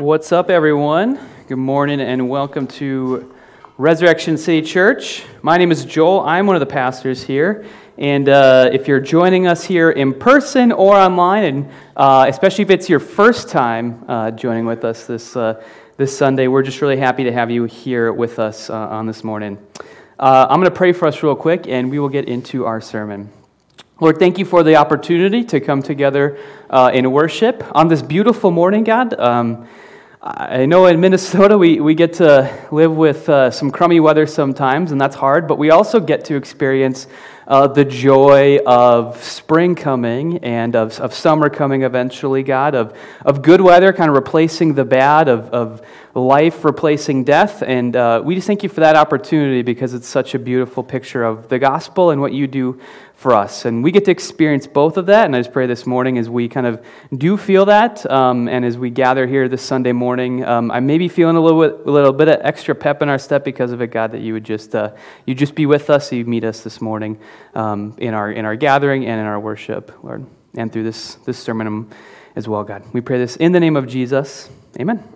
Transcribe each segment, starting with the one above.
What's up, everyone? Good morning and welcome to Resurrection City Church. My name is Joel. I'm one of the pastors here. And uh, if you're joining us here in person or online, and uh, especially if it's your first time uh, joining with us this, uh, this Sunday, we're just really happy to have you here with us uh, on this morning. Uh, I'm going to pray for us real quick, and we will get into our sermon. Lord, thank you for the opportunity to come together in worship on this beautiful morning, God. Um, I know in Minnesota we, we get to live with uh, some crummy weather sometimes, and that's hard, but we also get to experience uh, the joy of spring coming and of, of summer coming eventually, God, of, of good weather kind of replacing the bad, of, of life replacing death. And uh, we just thank you for that opportunity because it's such a beautiful picture of the gospel and what you do for us. And we get to experience both of that. And I just pray this morning as we kind of do feel that, um, and as we gather here this Sunday morning, um, I may be feeling a little bit, a little bit of extra pep in our step because of it, God, that you would just, uh, you just be with us, you meet us this morning um, in, our, in our gathering and in our worship, Lord, and through this, this sermon as well, God. We pray this in the name of Jesus. Amen.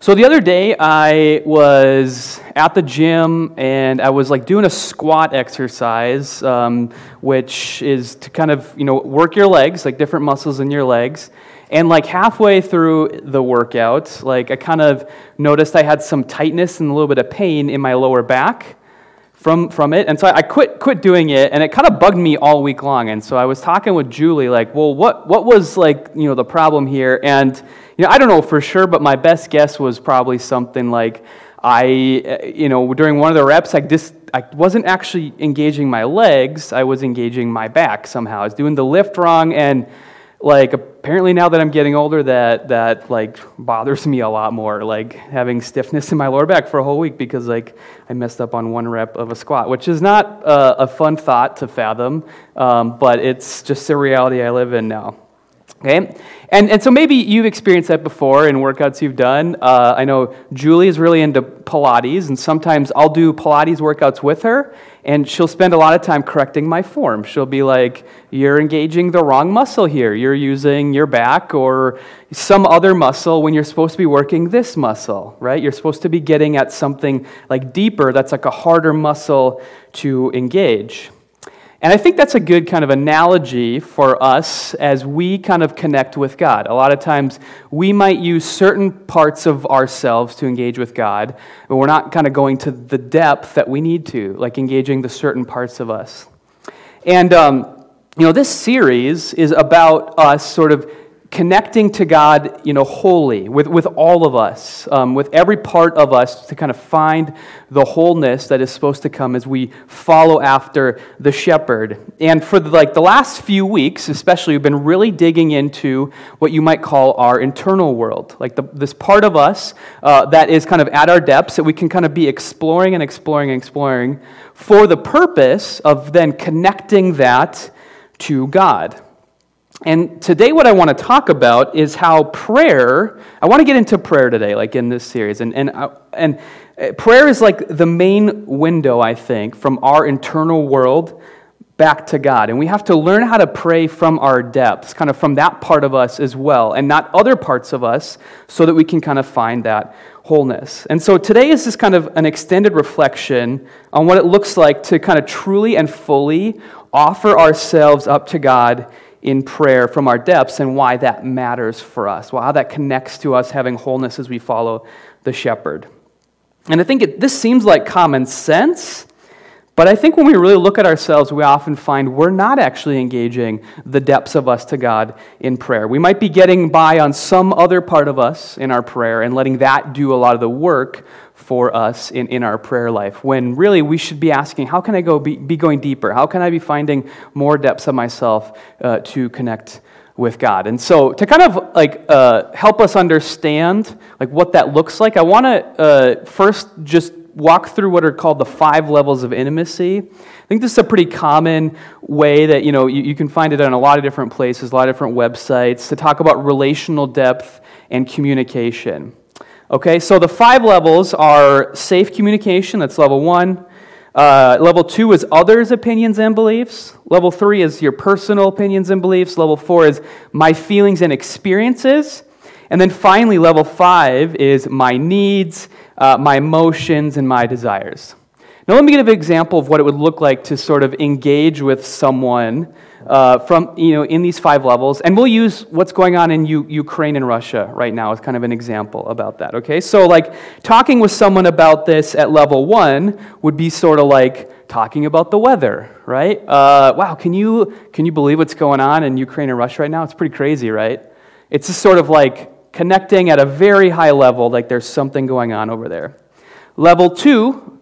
So the other day, I was at the gym and I was like doing a squat exercise, um, which is to kind of you know work your legs, like different muscles in your legs. And like halfway through the workout, like I kind of noticed I had some tightness and a little bit of pain in my lower back from, from it. And so I quit, quit doing it, and it kind of bugged me all week long. And so I was talking with Julie, like, well, what, what was like, you know, the problem here? And you know, I don't know for sure, but my best guess was probably something like I, you know, during one of the reps, I just I wasn't actually engaging my legs. I was engaging my back somehow. I was doing the lift wrong, and like apparently now that I'm getting older, that that like bothers me a lot more. Like having stiffness in my lower back for a whole week because like I messed up on one rep of a squat, which is not uh, a fun thought to fathom, um, but it's just the reality I live in now. Okay? And, and so maybe you've experienced that before in workouts you've done. Uh, I know Julie is really into Pilates, and sometimes I'll do Pilates workouts with her, and she'll spend a lot of time correcting my form. She'll be like, You're engaging the wrong muscle here. You're using your back or some other muscle when you're supposed to be working this muscle, right? You're supposed to be getting at something like deeper that's like a harder muscle to engage. And I think that's a good kind of analogy for us as we kind of connect with God. A lot of times we might use certain parts of ourselves to engage with God, but we're not kind of going to the depth that we need to, like engaging the certain parts of us. And, um, you know, this series is about us sort of connecting to God, you know, wholly, with, with all of us, um, with every part of us to kind of find the wholeness that is supposed to come as we follow after the shepherd. And for the, like the last few weeks, especially, we've been really digging into what you might call our internal world, like the, this part of us uh, that is kind of at our depths that we can kind of be exploring and exploring and exploring for the purpose of then connecting that to God. And today, what I want to talk about is how prayer, I want to get into prayer today, like in this series. And, and, uh, and uh, prayer is like the main window, I think, from our internal world back to God. And we have to learn how to pray from our depths, kind of from that part of us as well, and not other parts of us, so that we can kind of find that wholeness. And so today is just kind of an extended reflection on what it looks like to kind of truly and fully offer ourselves up to God in prayer from our depths and why that matters for us, how that connects to us having wholeness as we follow the shepherd. And I think it, this seems like common sense, but I think when we really look at ourselves, we often find we're not actually engaging the depths of us to God in prayer. We might be getting by on some other part of us in our prayer and letting that do a lot of the work for us in, in our prayer life when really we should be asking how can i go be, be going deeper? How can i be finding more depths of myself uh, to connect with god? And so to kind of like uh, help us understand like what that looks like i want to uh, first just walk through what are called the five levels of intimacy. I think this is a pretty common way that you know you, you can find it on a lot of different places a lot of different websites to talk about relational depth and communication Okay, so the five levels are safe communication, that's level one. Uh, level two is others' opinions and beliefs. Level three is your personal opinions and beliefs. Level four is my feelings and experiences. And then finally, level five is my needs, uh, my emotions, and my desires. Now, let me give an example of what it would look like to sort of engage with someone uh, from, you know, in these five levels. And we'll use what's going on in U- Ukraine and Russia right now as kind of an example about that, okay? So, like, talking with someone about this at level one would be sort of like talking about the weather, right? Uh, wow, can you, can you believe what's going on in Ukraine and Russia right now? It's pretty crazy, right? It's just sort of like connecting at a very high level, like there's something going on over there. Level two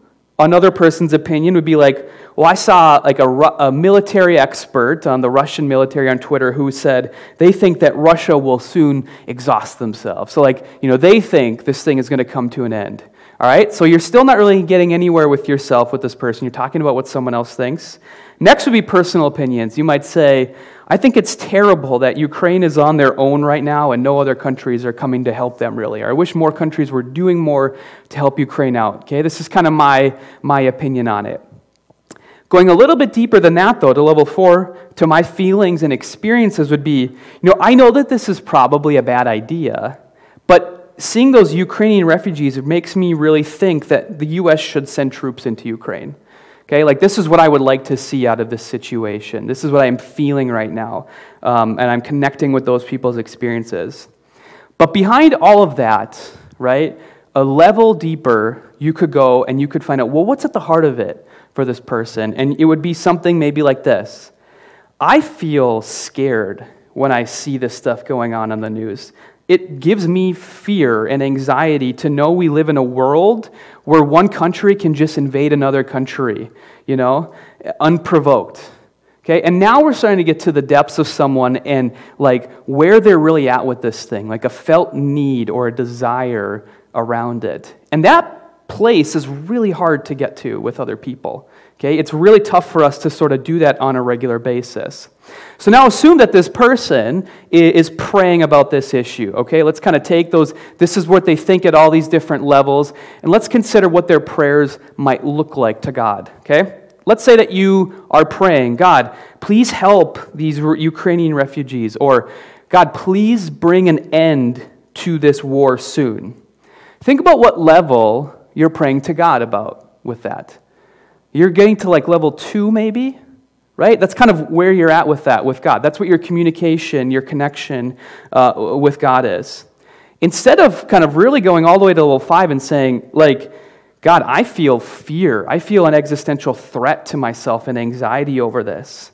another person's opinion would be like, well, I saw like a, a, military expert on the Russian military on Twitter who said they think that Russia will soon exhaust themselves. So, like, you know, they think this thing is going to come to an end. All right? So, you're still not really getting anywhere with yourself with this person. You're talking about what someone else thinks. Next would be personal opinions. You might say, I think it's terrible that Ukraine is on their own right now and no other countries are coming to help them really. Or I wish more countries were doing more to help Ukraine out. Okay, this is kind of my, my opinion on it. Going a little bit deeper than that, though, to level four, to my feelings and experiences would be you know, I know that this is probably a bad idea, but seeing those Ukrainian refugees makes me really think that the U.S. should send troops into Ukraine. Okay, like this is what I would like to see out of this situation. This is what I'm feeling right now. Um, and I'm connecting with those people's experiences. But behind all of that, right, a level deeper, you could go and you could find out, well, what's at the heart of it for this person? And it would be something maybe like this I feel scared when I see this stuff going on in the news it gives me fear and anxiety to know we live in a world where one country can just invade another country, you know, unprovoked. Okay, and now we're starting to get to the depths of someone and like where they're really at with this thing, like a felt need or a desire around it. And that place is really hard to get to with other people. Okay, it's really tough for us to sort of do that on a regular basis. So now assume that this person is praying about this issue. Okay, let's kind of take those, this is what they think at all these different levels, and let's consider what their prayers might look like to God. Okay, let's say that you are praying, God, please help these Ukrainian refugees, or God, please bring an end to this war soon. Think about what level you're praying to God about with that. You're getting to like level two, maybe, right? That's kind of where you're at with that, with God. That's what your communication, your connection uh, with God is. Instead of kind of really going all the way to level five and saying, like, God, I feel fear. I feel an existential threat to myself and anxiety over this.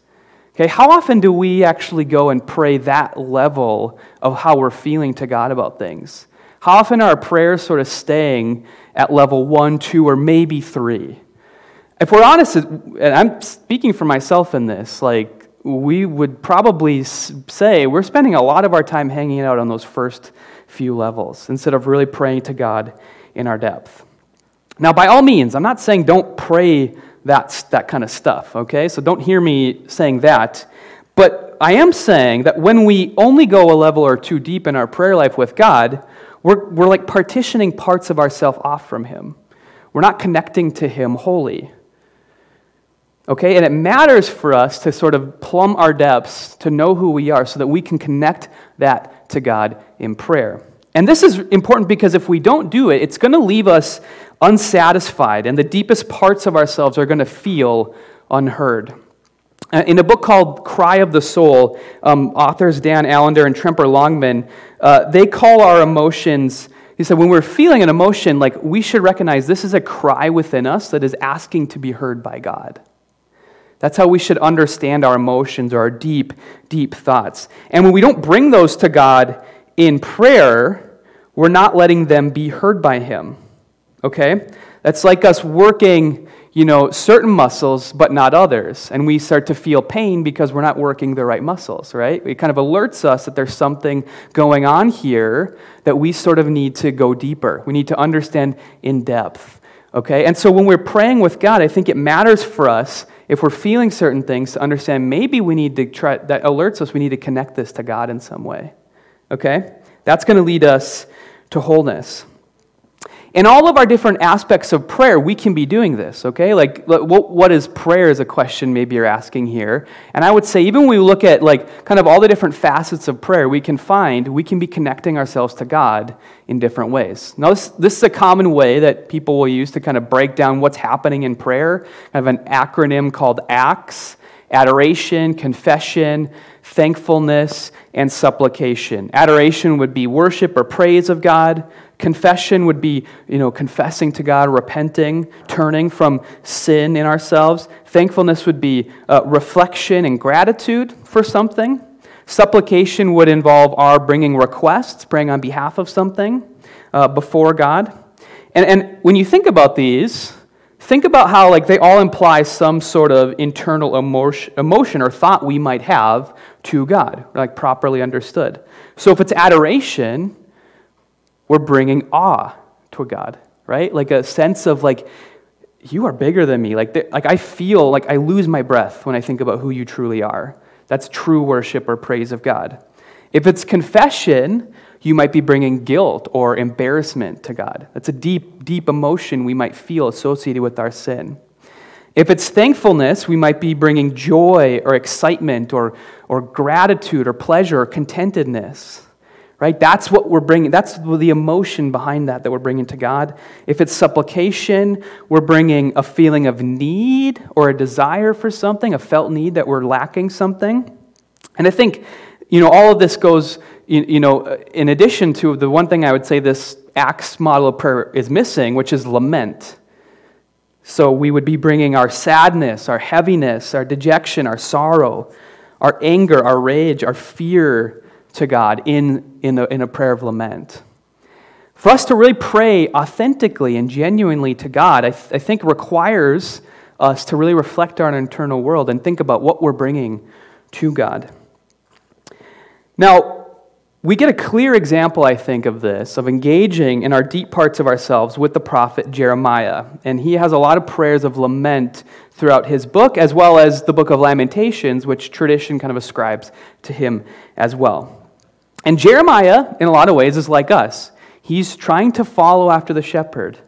Okay, how often do we actually go and pray that level of how we're feeling to God about things? How often are our prayers sort of staying at level one, two, or maybe three? If we're honest, and I'm speaking for myself in this, like, we would probably say we're spending a lot of our time hanging out on those first few levels instead of really praying to God in our depth. Now, by all means, I'm not saying don't pray that, that kind of stuff, okay? So don't hear me saying that. But I am saying that when we only go a level or two deep in our prayer life with God, we're, we're like partitioning parts of ourselves off from Him. We're not connecting to Him wholly. Okay? And it matters for us to sort of plumb our depths, to know who we are, so that we can connect that to God in prayer. And this is important because if we don't do it, it's going to leave us unsatisfied, and the deepest parts of ourselves are going to feel unheard. Uh, in a book called Cry of the Soul, um, authors Dan Allender and Tremper Longman, uh, they call our emotions, he said, when we're feeling an emotion, like we should recognize this is a cry within us that is asking to be heard by God. That's how we should understand our emotions or our deep, deep thoughts. And when we don't bring those to God in prayer, we're not letting them be heard by Him. Okay? That's like us working, you know, certain muscles but not others. And we start to feel pain because we're not working the right muscles, right? It kind of alerts us that there's something going on here that we sort of need to go deeper. We need to understand in depth. Okay? And so when we're praying with God, I think it matters for us if we're feeling certain things, to understand maybe we need to try, that alerts us we need to connect this to God in some way. Okay? That's going to lead us to wholeness. In all of our different aspects of prayer, we can be doing this, okay? Like, what is prayer is a question maybe you're asking here. And I would say, even when we look at, like, kind of all the different facets of prayer, we can find we can be connecting ourselves to God in different ways. Now, this, this is a common way that people will use to kind of break down what's happening in prayer. I have an acronym called ACTS adoration, confession, thankfulness, and supplication. Adoration would be worship or praise of God. Confession would be, you know, confessing to God, repenting, turning from sin in ourselves. Thankfulness would be uh, reflection and gratitude for something. Supplication would involve our bringing requests, praying on behalf of something uh, before God. And, and when you think about these, think about how like they all imply some sort of internal emotion, or thought we might have to God, like properly understood. So if it's adoration, we're bringing awe to God, right? Like a sense of like, you are bigger than me. Like, like I feel like I lose my breath when I think about who you truly are. That's true worship or praise of God. If it's confession, you might be bringing guilt or embarrassment to God. That's a deep, deep emotion we might feel associated with our sin. If it's thankfulness, we might be bringing joy or excitement or, or gratitude or pleasure or contentedness right? That's what we're bringing. That's the emotion behind that that we're bringing to God. If it's supplication, we're bringing a feeling of need or a desire for something, a felt need that we're lacking something. And I think, you know, all of this goes, you know, uh, in addition to the one thing I would say this Acts model of prayer is missing, which is lament. So we would be bringing our sadness, our heaviness, our dejection, our sorrow, our anger, our rage, our fear, to God in, in, a, in a prayer of lament. For us to really pray authentically and genuinely to God, I, th- I think requires us to really reflect on our internal world and think about what we're bringing to God. Now, we get a clear example, I think, of this, of engaging in our deep parts of ourselves with the prophet Jeremiah. And he has a lot of prayers of lament throughout his book, as well as the book of Lamentations, which tradition kind of ascribes to him as well. And Jeremiah, in a lot of ways, is like us. He's trying to follow after the shepherd.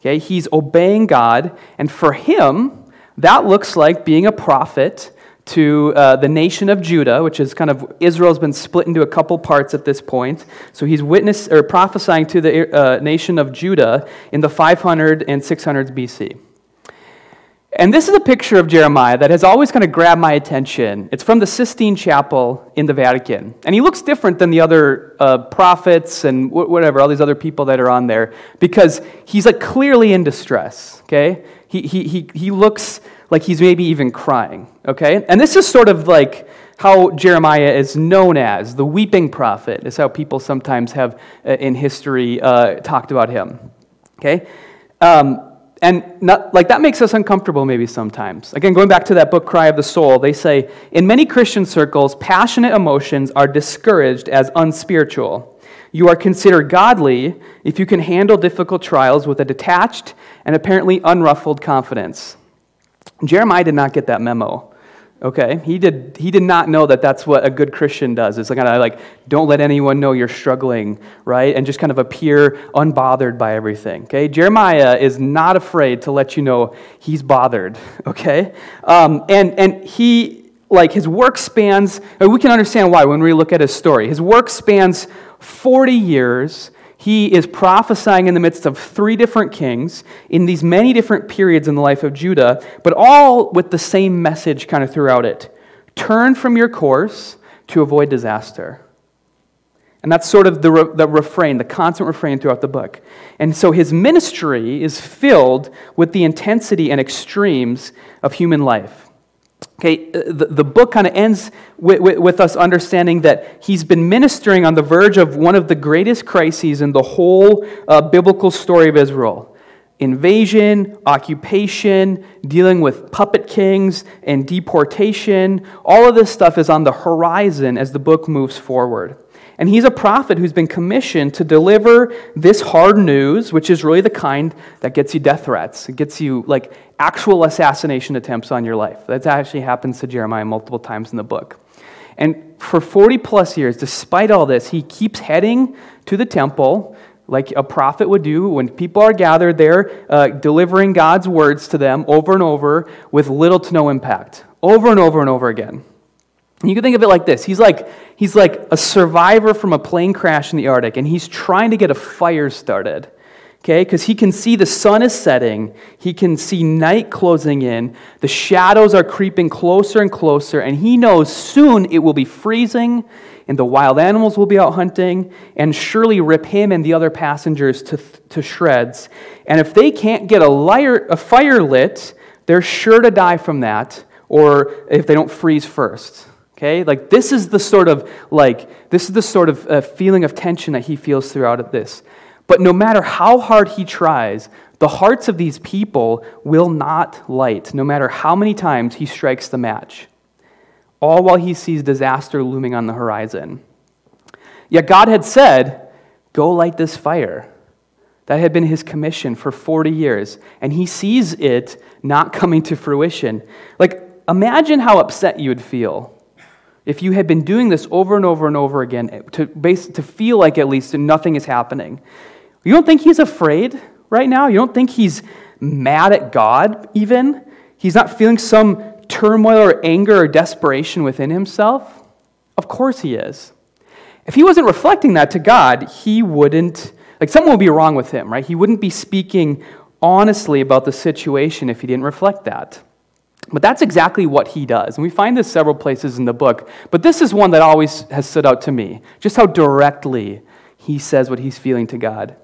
Okay? He's obeying God, and for him, that looks like being a prophet to uh, the nation of Judah, which is kind of Israel's been split into a couple parts at this point. So he's witness or prophesying to the uh, nation of Judah in the 500 and 600s BC. And this is a picture of Jeremiah that has always kind of grabbed my attention. It's from the Sistine Chapel in the Vatican. And he looks different than the other uh, prophets and whatever, all these other people that are on there, because he's like clearly in distress, okay? He, he, he, he looks like he's maybe even crying, okay? And this is sort of like how Jeremiah is known as the weeping prophet, is how people sometimes have uh, in history uh, talked about him, okay? Um, and not, like that makes us uncomfortable maybe sometimes. Again, going back to that book, Cry of the Soul, they say in many Christian circles, passionate emotions are discouraged as unspiritual. You are considered godly if you can handle difficult trials with a detached and apparently unruffled confidence. Jeremiah did not get that memo. Okay, he did. He did not know that that's what a good Christian does. It's like kind of like don't let anyone know you're struggling, right? And just kind of appear unbothered by everything. Okay, Jeremiah is not afraid to let you know he's bothered. Okay, um, and and he like his work spans. We can understand why when we look at his story. His work spans 40 years he is prophesying in the midst of three different kings in these many different periods in the life of Judah, but all with the same message kind of throughout it turn from your course to avoid disaster. And that's sort of the, re- the refrain, the constant refrain throughout the book. And so his ministry is filled with the intensity and extremes of human life. Okay, uh, the, the book kind of ends with, with, with, us understanding that he's been ministering on the verge of one of the greatest crises in the whole uh, biblical story of Israel invasion, occupation, dealing with puppet kings, and deportation. All of this stuff is on the horizon as the book moves forward. And he's a prophet who's been commissioned to deliver this hard news, which is really the kind that gets you death threats. It gets you like actual assassination attempts on your life. That actually happens to Jeremiah multiple times in the book. And for 40 plus years, despite all this, he keeps heading to the temple, like a prophet would do when people are gathered there, uh, delivering God's words to them over and over with little to no impact, over and over and over again. You can think of it like this. He's like, he's like a survivor from a plane crash in the Arctic, and he's trying to get a fire started. Okay? Because he can see the sun is setting, he can see night closing in, the shadows are creeping closer and closer, and he knows soon it will be freezing, and the wild animals will be out hunting, and surely rip him and the other passengers to, to shreds. And if they can't get a, liar, a fire lit, they're sure to die from that, or if they don't freeze first. Okay? Like, this is the sort of, like, this is the sort of uh, feeling of tension that he feels throughout this. But no matter how hard he tries, the hearts of these people will not light, no matter how many times he strikes the match. All while he sees disaster looming on the horizon. Yet God had said, Go light this fire. That had been his commission for 40 years, and he sees it not coming to fruition. Like, imagine how upset you would feel if you had been doing this over and over and over again eh, to, base, to feel like at least nothing is happening. You don't think he's afraid right now? You don't think he's mad at God, even? He's not feeling some turmoil or anger or desperation within himself? Of course he is. If he wasn't reflecting that to God, he wouldn't, like, something would be wrong with him, right? He wouldn't be speaking honestly about the situation if he didn't reflect that. But that's exactly what he does. And we find this several places in the book. But this is one that always has stood out to me just how directly he says what he's feeling to God.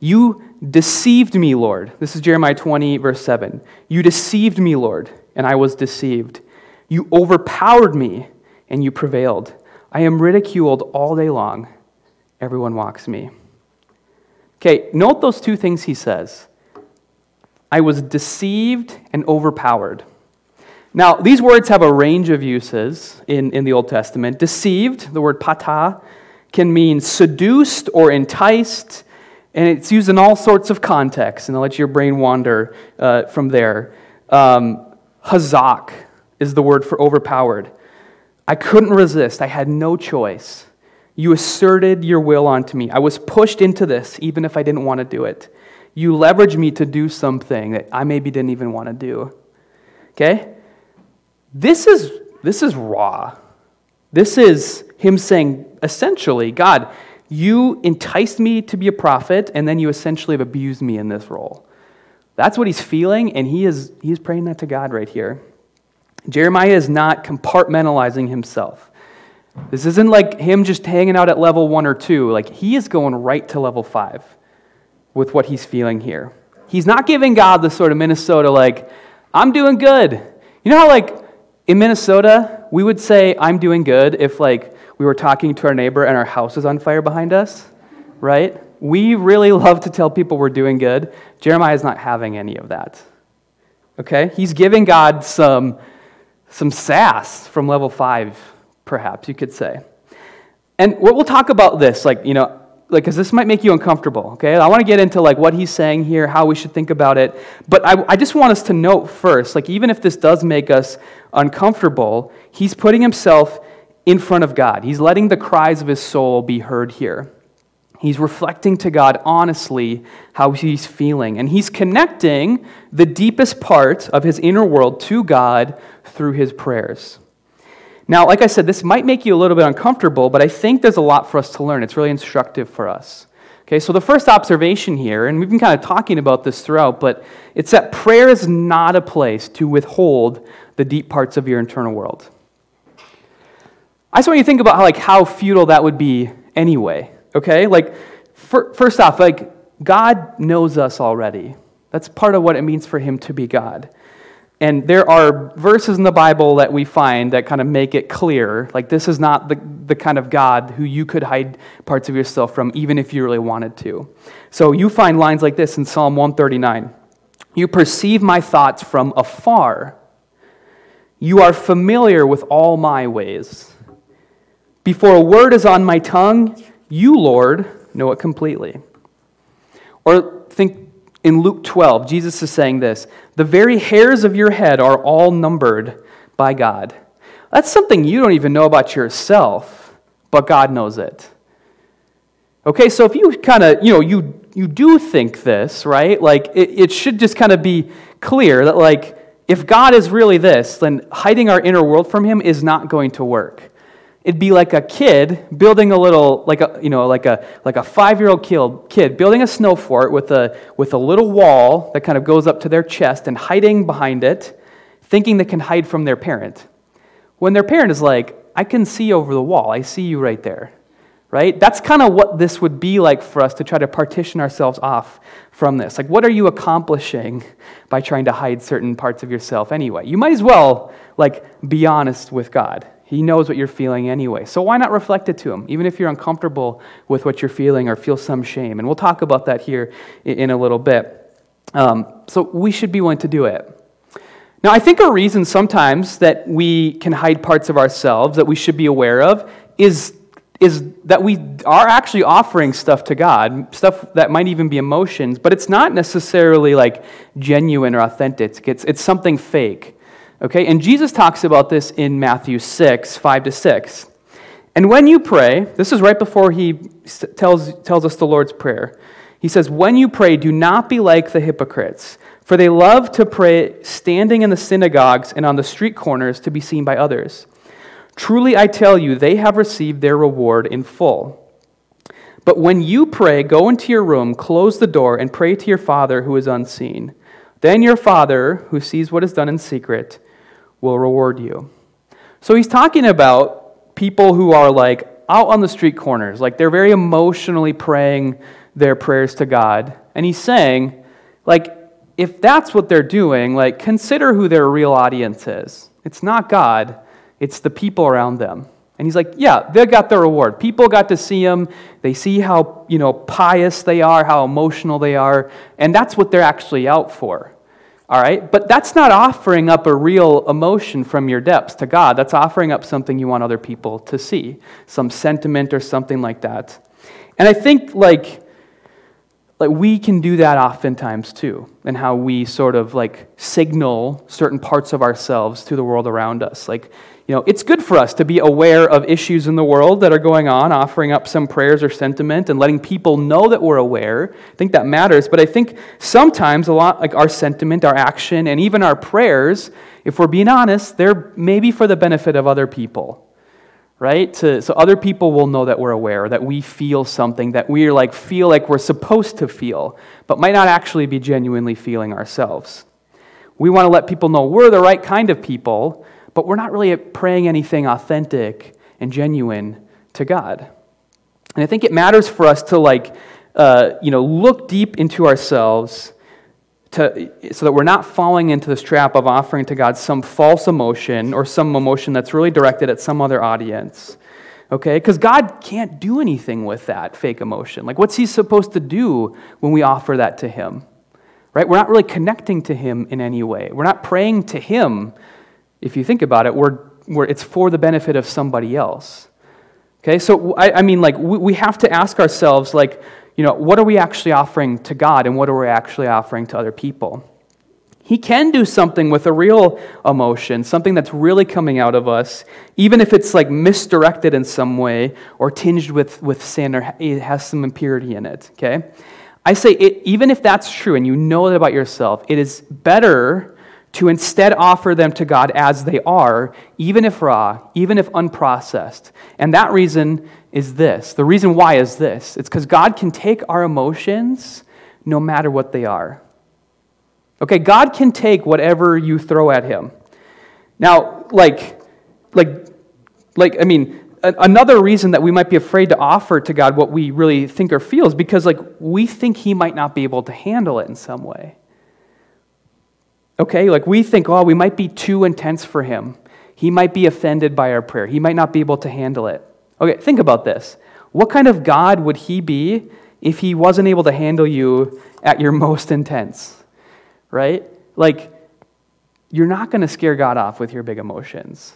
You deceived me, Lord. This is Jeremiah 20, verse 7. You deceived me, Lord, and I was deceived. You overpowered me, and you prevailed. I am ridiculed all day long. Everyone mocks me. Okay, note those two things he says I was deceived and overpowered. Now, these words have a range of uses in, in the Old Testament. Deceived, the word pata, can mean seduced or enticed, and it's used in all sorts of contexts, and I'll let your brain wander uh, from there. Um, hazak is the word for overpowered. I couldn't resist, I had no choice. You asserted your will onto me. I was pushed into this, even if I didn't want to do it. You leveraged me to do something that I maybe didn't even want to do. Okay? This is, this is raw. This is him saying, essentially, God, you enticed me to be a prophet, and then you essentially have abused me in this role. That's what he's feeling, and he is, he is praying that to God right here. Jeremiah is not compartmentalizing himself. This isn't like him just hanging out at level one or two. Like, he is going right to level five with what he's feeling here. He's not giving God the sort of Minnesota, like, I'm doing good. You know how, like, in Minnesota, we would say, I'm doing good if, like, we were talking to our neighbor and our house is on fire behind us, right? We really love to tell people we're doing good. Jeremiah is not having any of that. Okay? He's giving God some, some sass from level five, perhaps you could say. And what we'll talk about this, like, you know, because this might make you uncomfortable okay? I want to get into like what he's saying here how we should think about it. But I, I just want us to note first like even if this does make us uncomfortable he's putting himself in front of god. He's letting the cries of his soul be heard here. He's reflecting to god honestly how he's feeling and he's connecting the deepest part of his inner world to god through his prayers now, like I said, this might make you a little bit uncomfortable, but I think there's a lot for us to learn. It's really instructive for us. Okay, so the first observation here, and we've been kind of talking about this throughout, but it's that prayer is not a place to withhold the deep parts of your internal world. I just want you to think about how, like, how futile that would be anyway. Okay? Like, for, first off, like, God knows us already. That's part of what it means for Him to be God. And there are verses in the Bible that we find that kind of make it clear like, this is not the, the kind of God who you could hide parts of yourself from, even if you really wanted to. So you find lines like this in Psalm 139 You perceive my thoughts from afar, you are familiar with all my ways. Before a word is on my tongue, you, Lord, know it completely. Or in Luke 12, Jesus is saying this The very hairs of your head are all numbered by God. That's something you don't even know about yourself, but God knows it. Okay, so if you kind of, you know, you, you do think this, right? Like, it, it should just kind of be clear that, like, if God is really this, then hiding our inner world from Him is not going to work. It'd be like a kid building a little, like a, you know, like a, like a five-year-old kid building a snow fort with a, with a little wall that kind of goes up to their chest and hiding behind it, thinking they can hide from their parent. When their parent is like, I can see over the wall. I see you right there right? That's kind of what this would be like for us to try to partition ourselves off from this. Like, what are you accomplishing by trying to hide certain parts of yourself anyway? You might as well, like, be honest with God. He knows what you're feeling anyway. So why not reflect it to Him, even if you're uncomfortable with what you're feeling or feel some shame? And we'll talk about that here in a little bit. Um, so we should be willing to do it. Now, I think a reason sometimes that we can hide parts of ourselves that we should be aware of is is that we are actually offering stuff to God, stuff that might even be emotions, but it's not necessarily like genuine or authentic. It's, it's something fake. Okay? And Jesus talks about this in Matthew 6, 5 to 6. And when you pray, this is right before he tells, tells us the Lord's Prayer. He says, When you pray, do not be like the hypocrites, for they love to pray standing in the synagogues and on the street corners to be seen by others. Truly I tell you, they have received their reward in full. But when you pray, go into your room, close the door, and pray to your Father who is unseen. Then your Father, who sees what is done in secret, will reward you. So he's talking about people who are like out on the street corners, like they're very emotionally praying their prayers to God. And he's saying, like, if that's what they're doing, like, consider who their real audience is. It's not God, it's the people around them. And he's like, yeah, they got their reward. People got to see him. They see how, you know, pious they are, how emotional they are, and that's what they're actually out for. All right? But that's not offering up a real emotion from your depths to God. That's offering up something you want other people to see, some sentiment or something like that. And I think like like we can do that oftentimes too and how we sort of like signal certain parts of ourselves to the world around us like you know, it's good for us to be aware of issues in the world that are going on, offering up some prayers or sentiment and letting people know that we're aware. I think that matters. But I think sometimes a lot, like our sentiment, our action, and even our prayers, if we're being honest, they're maybe for the benefit of other people, right? To, so other people will know that we're aware, that we feel something, that we like feel like we're supposed to feel, but might not actually be genuinely feeling ourselves. We want to let people know we're the right kind of people but we're not really praying anything authentic and genuine to God. And I think it matters for us to like, uh, you know, look deep into ourselves to, so that we're not falling into this trap of offering to God some false emotion or some emotion that's really directed at some other audience. Okay? Because God can't do anything with that fake emotion. Like, what's He supposed to do when we offer that to Him? Right? We're not really connecting to Him in any way. We're not praying to Him if you think about it, we're, we're, it's for the benefit of somebody else. Okay, so I, I mean, like, we, we have to ask ourselves, like, you know, what are we actually offering to God and what are we actually offering to other people? He can do something with a real emotion, something that's really coming out of us, even if it's like misdirected in some way or tinged with, with sin or it has some impurity in it, okay? I say, it, even if that's true and you know that about yourself, it is better to instead offer them to God as they are, even if raw, even if unprocessed. And that reason is this. The reason why is this it's because God can take our emotions no matter what they are. Okay, God can take whatever you throw at Him. Now, like, like, like, I mean, another reason that we might be afraid to offer to God what we really think or feel is because, like, we think He might not be able to handle it in some way. Okay, like we think, oh, we might be too intense for him. He might be offended by our prayer. He might not be able to handle it. Okay, think about this. What kind of God would he be if he wasn't able to handle you at your most intense? Right? Like, you're not going to scare God off with your big emotions.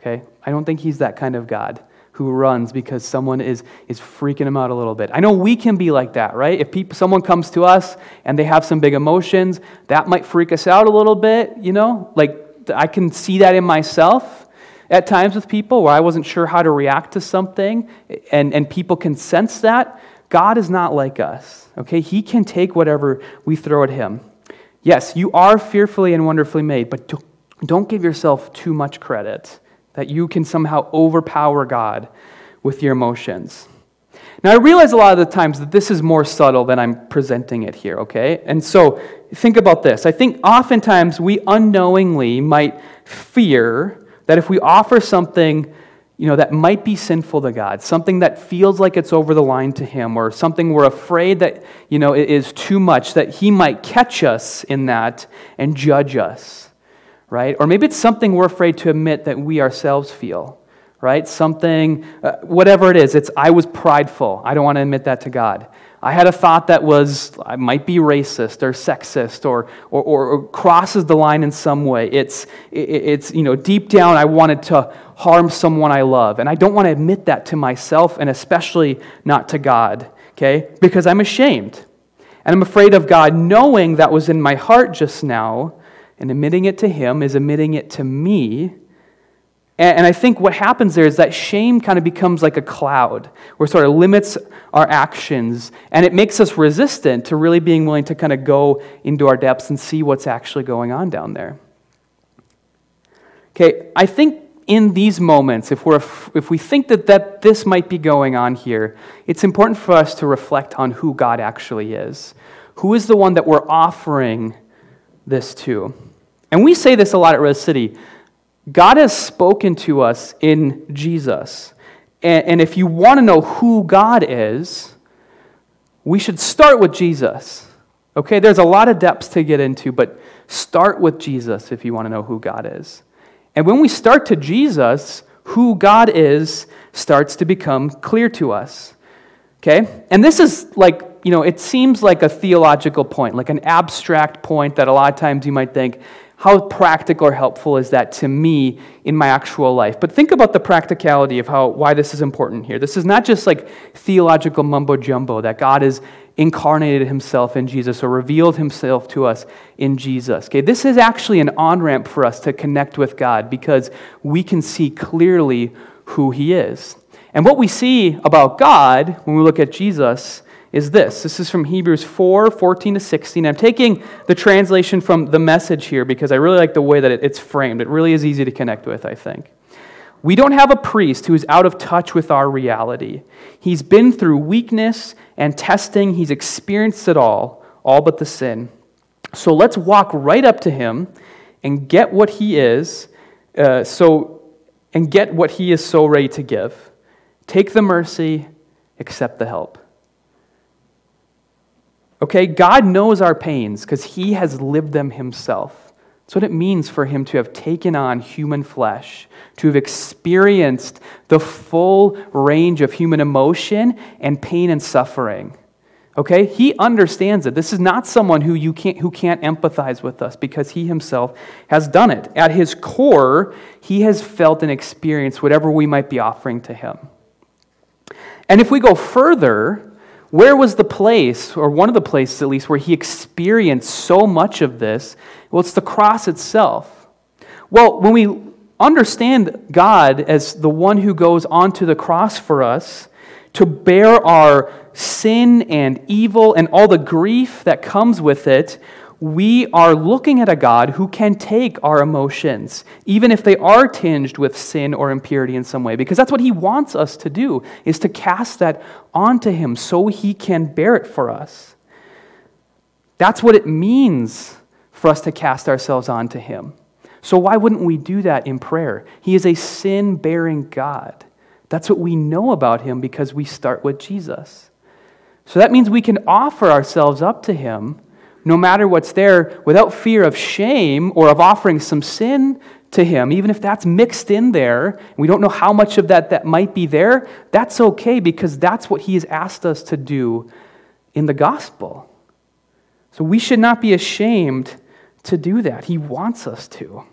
Okay? I don't think he's that kind of God who runs because someone is, is freaking him out a little bit. I know we can be like that, right? If people, someone comes to us and they have some big emotions, that might freak us out a little bit, you know? Like, I can see that in myself. at times with people where I wasn't sure how to react to something, and, and people can sense that. God is not like us, okay? He can take whatever we throw at Him. Yes, you are fearfully and wonderfully made, but don't give yourself too much credit that you can somehow overpower God with your emotions. Now, I realize a lot of the times that this is more subtle than I'm presenting it here, okay? And so think about this. I think oftentimes we unknowingly might fear that if we offer something, you know, that might be sinful to God, something that feels like it's over the line to Him, or something we're afraid that, you know, it is too much, that He might catch us in that and judge us, right? Or maybe it's something we're afraid to admit that we ourselves feel right? Something, uh, whatever it is, it's I was prideful. I don't want to admit that to God. I had a thought that was, I might be racist or sexist or, or, or, crosses the line in some way. It's, it's, you know, deep down, I wanted to harm someone I love. And I don't want to admit that to myself and especially not to God, okay? Because I'm ashamed. And I'm afraid of God knowing that was in my heart just now and admitting it to Him is admitting it to me and I think what happens there is that shame kind of becomes like a cloud where sort of limits our actions and it makes us resistant to really being willing to kind of go into our depths and see what's actually going on down there. Okay, I think in these moments, if, we're, if we think that, that this might be going on here, it's important for us to reflect on who God actually is. Who is the one that we're offering this too. And we say this a lot at Res City. God has spoken to us in Jesus. And, and if you want to know who God is, we should start with Jesus. Okay, there's a lot of depths to get into, but start with Jesus if you want to know who God is. And when we start to Jesus, who God is starts to become clear to us. Okay? And this is like, you know, it seems like a theological point, like an abstract point that a lot of times you might think, how practical or helpful is that to me in my actual life? But think about the practicality of how, why this is important here. This is not just like theological mumbo jumbo that God has incarnated himself in Jesus or revealed himself to us in Jesus. Okay, this is actually an on ramp for us to connect with God because we can see clearly who he is. And what we see about God when we look at Jesus is this. This is from Hebrews 4 14 to 16. I'm taking the translation from the message here because I really like the way that it's framed. It really is easy to connect with, I think. We don't have a priest who is out of touch with our reality. He's been through weakness and testing, he's experienced it all, all but the sin. So let's walk right up to him and get what he is, uh, so and get what he is so ready to give. Take the mercy, accept the help. Okay, God knows our pains because He has lived them Himself. That's what it means for Him to have taken on human flesh, to have experienced the full range of human emotion and pain and suffering. Okay? He understands it. This is not someone who, you can't, who can't empathize with us because he himself has done it. At his core, he has felt and experienced whatever we might be offering to him. And if we go further, where was the place, or one of the places at least, where he experienced so much of this? Well, it's the cross itself. Well, when we understand God as the one who goes onto the cross for us to bear our sin and evil and all the grief that comes with it, we are looking at a God who can take our emotions, even if they are tinged with sin or impurity in some way, because that's what he wants us to do, is to cast that onto him so he can bear it for us. That's what it means for us to cast ourselves onto him. So why wouldn't we do that in prayer? He is a sin-bearing God. That's what we know about him because we start with Jesus. So that means we can offer ourselves up to him no matter what's there, without fear of shame or of offering some sin to Him, even if that's mixed in there, we don't know how much of that that might be there, that's okay because that's what He has asked us to do in the gospel. So we should not be ashamed to do that. He wants us to.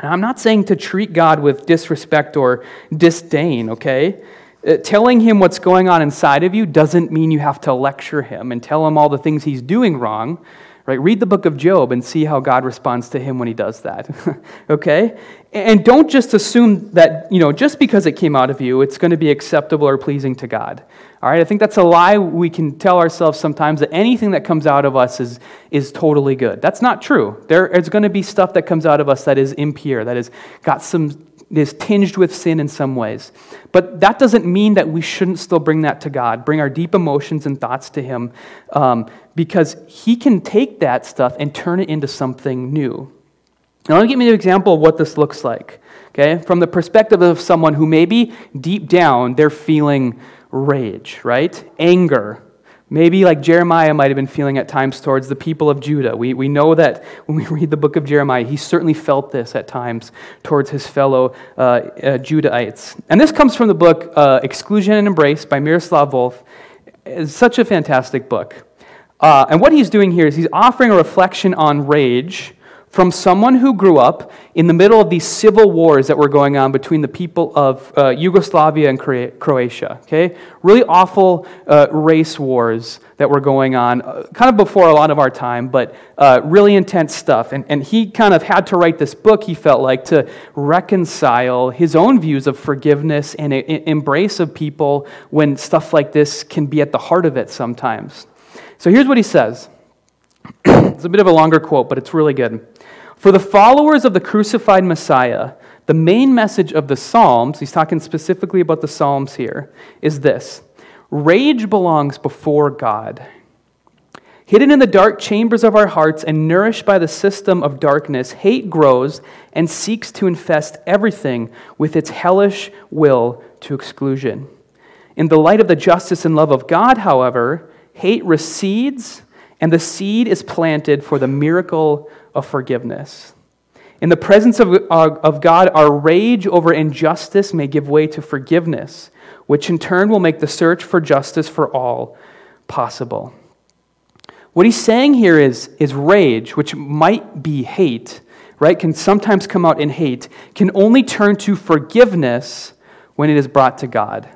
And I'm not saying to treat God with disrespect or disdain, okay? Uh, telling him what's going on inside of you doesn't mean you have to lecture him and tell him all the things he's doing wrong, Right? Read the book of Job and see how God responds to him when he does that. okay? And don't just assume that, you know, just because it came out of you, it's going to be acceptable or pleasing to God. All right? I think that's a lie we can tell ourselves sometimes that anything that comes out of us is, is totally good. That's not true. There is going to be stuff that comes out of us that is impure, that has got some is tinged with sin in some ways. But that doesn't mean that we shouldn't still bring that to God, bring our deep emotions and thoughts to Him, um, because He can take that stuff and turn it into something new. Now, let me give you an example of what this looks like. Okay, from the perspective of someone who maybe deep down they're feeling rage, right? Anger, Maybe like Jeremiah might have been feeling at times towards the people of Judah. We, we know that when we read the book of Jeremiah, he certainly felt this at times towards his fellow uh, uh, Judahites. And this comes from the book uh, Exclusion and Embrace by Miroslav Volf. It's such a fantastic book. Uh, and what he's doing here is he's offering a reflection on rage from someone who grew up in the middle of these civil wars that were going on between the people of uh, Yugoslavia and Croatia. Okay, really awful uh, race wars that were going on, uh, kind of before a lot of our time, but uh, really intense stuff. And, and he kind of had to write this book. He felt like to reconcile his own views of forgiveness and a, embrace of people when stuff like this can be at the heart of it sometimes. So here's what he says. it's a bit of a longer quote, but it's really good. For the followers of the crucified Messiah, the main message of the Psalms, he's talking specifically about the Psalms here, is this Rage belongs before God. Hidden in the dark chambers of our hearts and nourished by the system of darkness, hate grows and seeks to infest everything with its hellish will to exclusion. In the light of the justice and love of God, however, hate recedes and the seed is planted for the miracle of forgiveness. In the presence of, of God, our rage over injustice may give way to forgiveness, which in turn will make the search for justice for all possible. What he's saying here is, is rage, which might be hate, right, can sometimes come out in hate, can only turn to forgiveness when it is brought to God.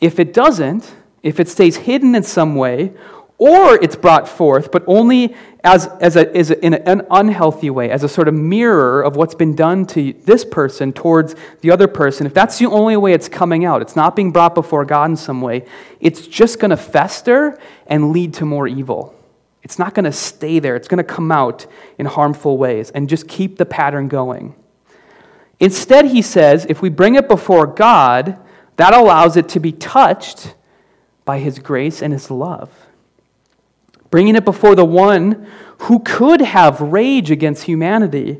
If it doesn't, if it stays hidden in some way, or it's brought forth, but only as, as, a, as a, in an unhealthy way, as a sort of mirror of what's been done to this person towards the other person, if that's the only way it's coming out, it's not being brought before God in some way, it's just going to fester and lead to more evil. It's not going to stay there. It's going to come out in harmful ways and just keep the pattern going. Instead, he says, if we bring it before God, that allows it to be touched by his grace and his love bringing it before the one who could have rage against humanity.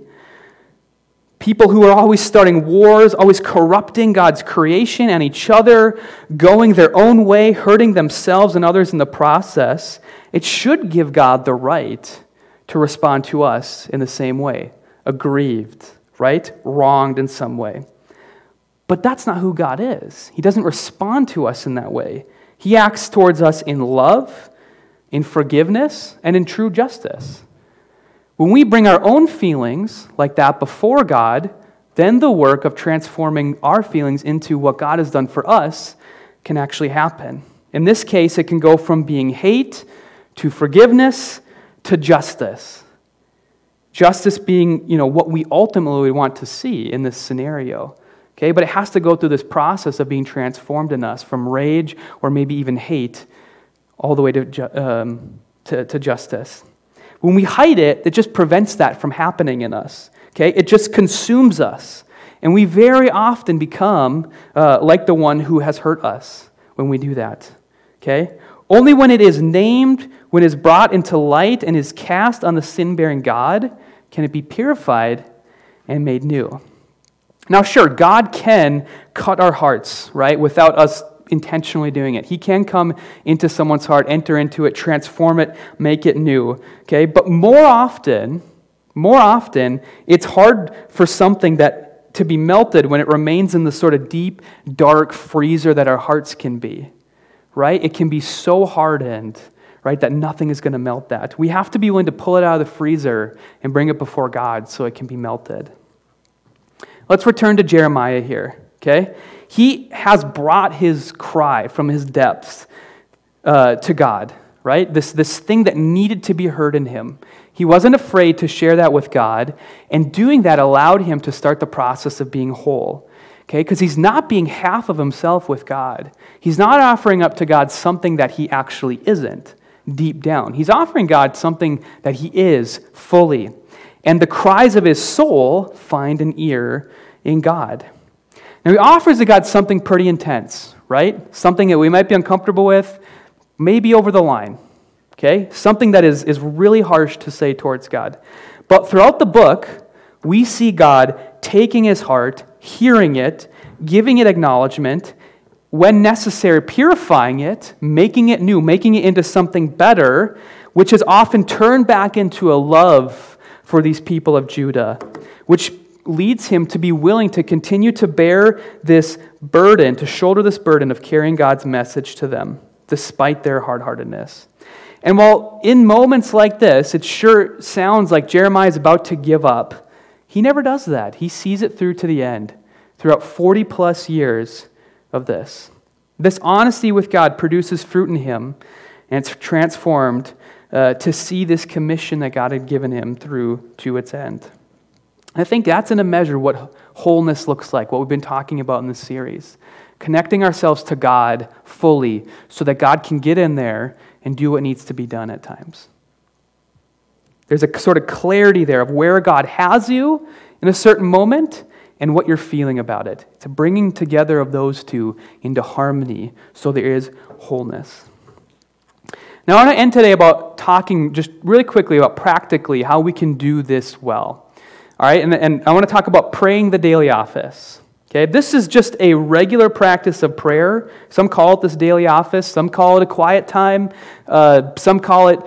People who are always starting wars, always corrupting God's creation and each other, going their own way, hurting themselves and others in the process. It should give God the right to respond to us in the same way, aggrieved, right? Wronged in some way. But that's not who God is. He doesn't respond to us in that way. He acts towards us in love in forgiveness, and in true justice. When we bring our own feelings like that before God, then the work of transforming our feelings into what God has done for us can actually happen. In this case, it can go from being hate to forgiveness to justice. Justice being, you know, what we ultimately want to see in this scenario. Okay, but it has to go through this process of being transformed in us from rage or maybe even hate all the way to, ju- um, to, to justice. When we hide it, it just prevents that from happening in us. Okay? It just consumes us. And we very often become uh, like the one who has hurt us when we do that. Okay? Only when it is named, when it is brought into light and is cast on the sin bearing God, can it be purified and made new. Now, sure, God can cut our hearts, right, without us intentionally doing it. He can come into someone's heart, enter into it, transform it, make it new. Okay? But more often, more often, it's hard for something that to be melted when it remains in the sort of deep, dark freezer that our hearts can be. Right? It can be so hardened, right, that nothing is going to melt that. We have to be willing to pull it out of the freezer and bring it before God so it can be melted. Let's return to Jeremiah here, okay? He has brought his cry from his depths uh, to God, right? This, this thing that needed to be heard in him. He wasn't afraid to share that with God, and doing that allowed him to start the process of being whole. Okay, because he's not being half of himself with God. He's not offering up to God something that he actually isn't deep down. He's offering God something that he is fully. And the cries of his soul find an ear in God. Now, he offers to God something pretty intense, right? Something that we might be uncomfortable with, maybe over the line, okay? Something that is, is really harsh to say towards God. But throughout the book, we see God taking his heart, hearing it, giving it acknowledgement, when necessary, purifying it, making it new, making it into something better, which is often turned back into a love for these people of Judah, which leads him to be willing to continue to bear this burden, to shoulder this burden of carrying God's message to them, despite their hard heartedness. And while in moments like this, it sure sounds like Jeremiah is about to give up, he never does that. He sees it through to the end, throughout 40 plus years of this. This honesty with God produces fruit in him, and it's transformed uh, to see this commission that God had given him through to its end. I think that's in a measure what wholeness looks like, what we've been talking about in this series. Connecting ourselves to God fully so that God can get in there and do what needs to be done at times. There's a sort of clarity there of where God has you in a certain moment and what you're feeling about it. It's a bringing together of those two into harmony so there is wholeness. Now, I want to end today about talking just really quickly about practically how we can do this well. All right, and, and I want to talk about praying the daily office. Okay, this is just a regular practice of prayer. Some call it this daily office. Some call it a quiet time. Uh, some call it,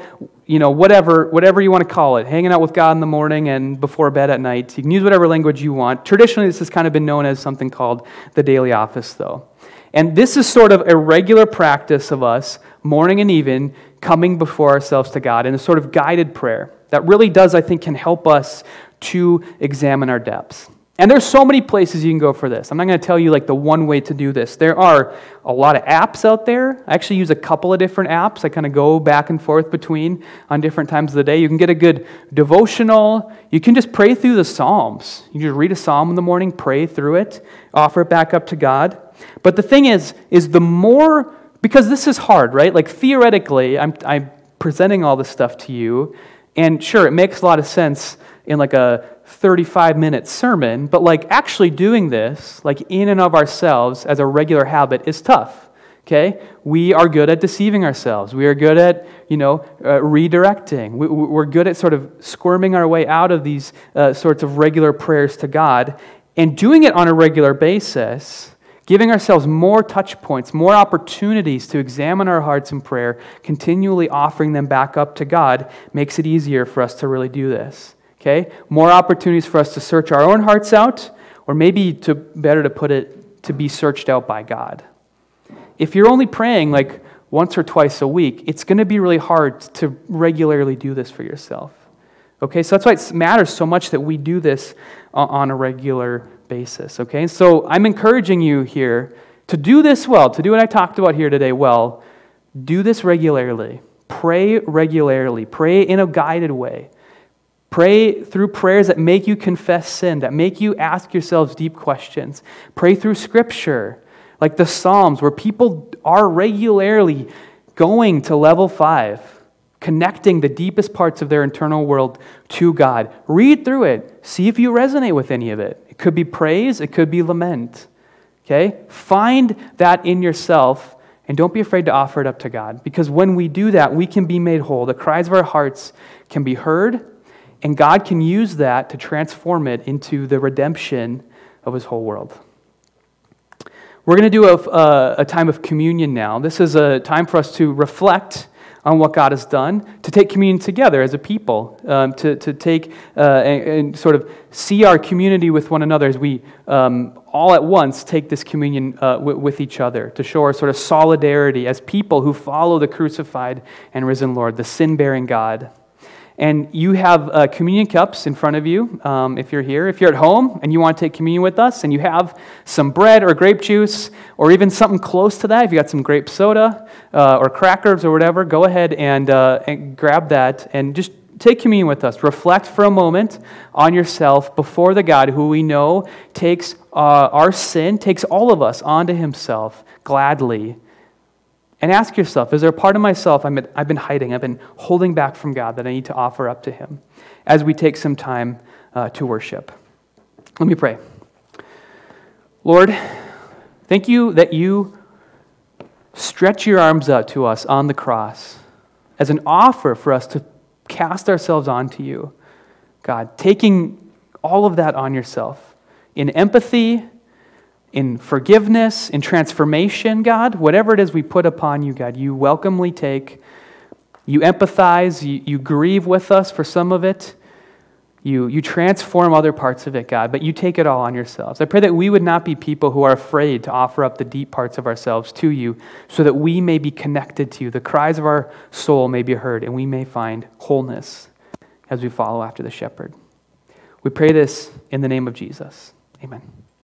you know, whatever, whatever you want to call it. Hanging out with God in the morning and before bed at night. You can use whatever language you want. Traditionally, this has kind of been known as something called the daily office, though. And this is sort of a regular practice of us, morning and even, coming before ourselves to God in a sort of guided prayer that really does, I think, can help us to examine our depths. And there's so many places you can go for this. I'm not going to tell you like the one way to do this. There are a lot of apps out there. I actually use a couple of different apps. I kind of go back and forth between on different times of the day. You can get a good devotional. You can just pray through the Psalms. You just read a psalm in the morning, pray through it, offer it back up to God. But the thing is, is the more because this is hard, right? Like theoretically, I'm, I'm presenting all this stuff to you, and sure, it makes a lot of sense in like a 35 minute sermon, but like actually doing this, like in and of ourselves as a regular habit, is tough. Okay? We are good at deceiving ourselves. We are good at, you know, uh, redirecting. We, we're good at sort of squirming our way out of these uh, sorts of regular prayers to God. And doing it on a regular basis, giving ourselves more touch points, more opportunities to examine our hearts in prayer, continually offering them back up to God, makes it easier for us to really do this. Okay? More opportunities for us to search our own hearts out, or maybe to better to put it, to be searched out by God. If you're only praying like once or twice a week, it's going to be really hard to regularly do this for yourself. Okay, so that's why it matters so much that we do this on a regular basis. Okay, so I'm encouraging you here to do this well, to do what I talked about here today well. Do this regularly. Pray regularly. Pray in a guided way. Pray through prayers that make you confess sin, that make you ask yourselves deep questions. Pray through scripture, like the Psalms, where people are regularly going to level five, connecting the deepest parts of their internal world to God. Read through it, see if you resonate with any of it. It could be praise, it could be lament. Okay? Find that in yourself and don't be afraid to offer it up to God because when we do that, we can be made whole. The cries of our hearts can be heard and God can use that to transform it into the redemption of his whole world. We're going to do a, a, time of communion now. This is a time for us to reflect on what God has done, to take communion together as a people, um, to, to take uh, and, and, sort of see our community with one another as we um, all at once take this communion uh, w- with each other, to show our sort of solidarity as people who follow the crucified and risen Lord, the sin bearing God. And you have uh, communion cups in front of you um, if you're here. If you're at home and you want to take communion with us and you have some bread or grape juice or even something close to that, if you got some grape soda uh, or crackers or whatever, go ahead and, uh, and grab that and just take communion with us. Reflect for a moment on yourself before the God who we know takes uh, our sin, takes all of us onto himself gladly and ask yourself is there a part of myself i have been hiding, I've been holding back from God that I need to offer up to Him as we take some time uh, to worship? Let me pray. Lord, thank you that you stretch your arms out to us on the cross as an offer for us to cast ourselves onto you. God, taking all of that on yourself in empathy in forgiveness, in transformation, God, whatever it is we put upon you, God, you welcomely take. You empathize, you, you grieve with us for some of it. You, you transform other parts of it, God, but you take it all on yourselves. I pray that we would not be people who are afraid to offer up the deep parts of ourselves to you so that we may be connected to you. The cries of our soul may be heard, and we may find wholeness as we follow after the shepherd. We pray this in the name of Jesus. Amen.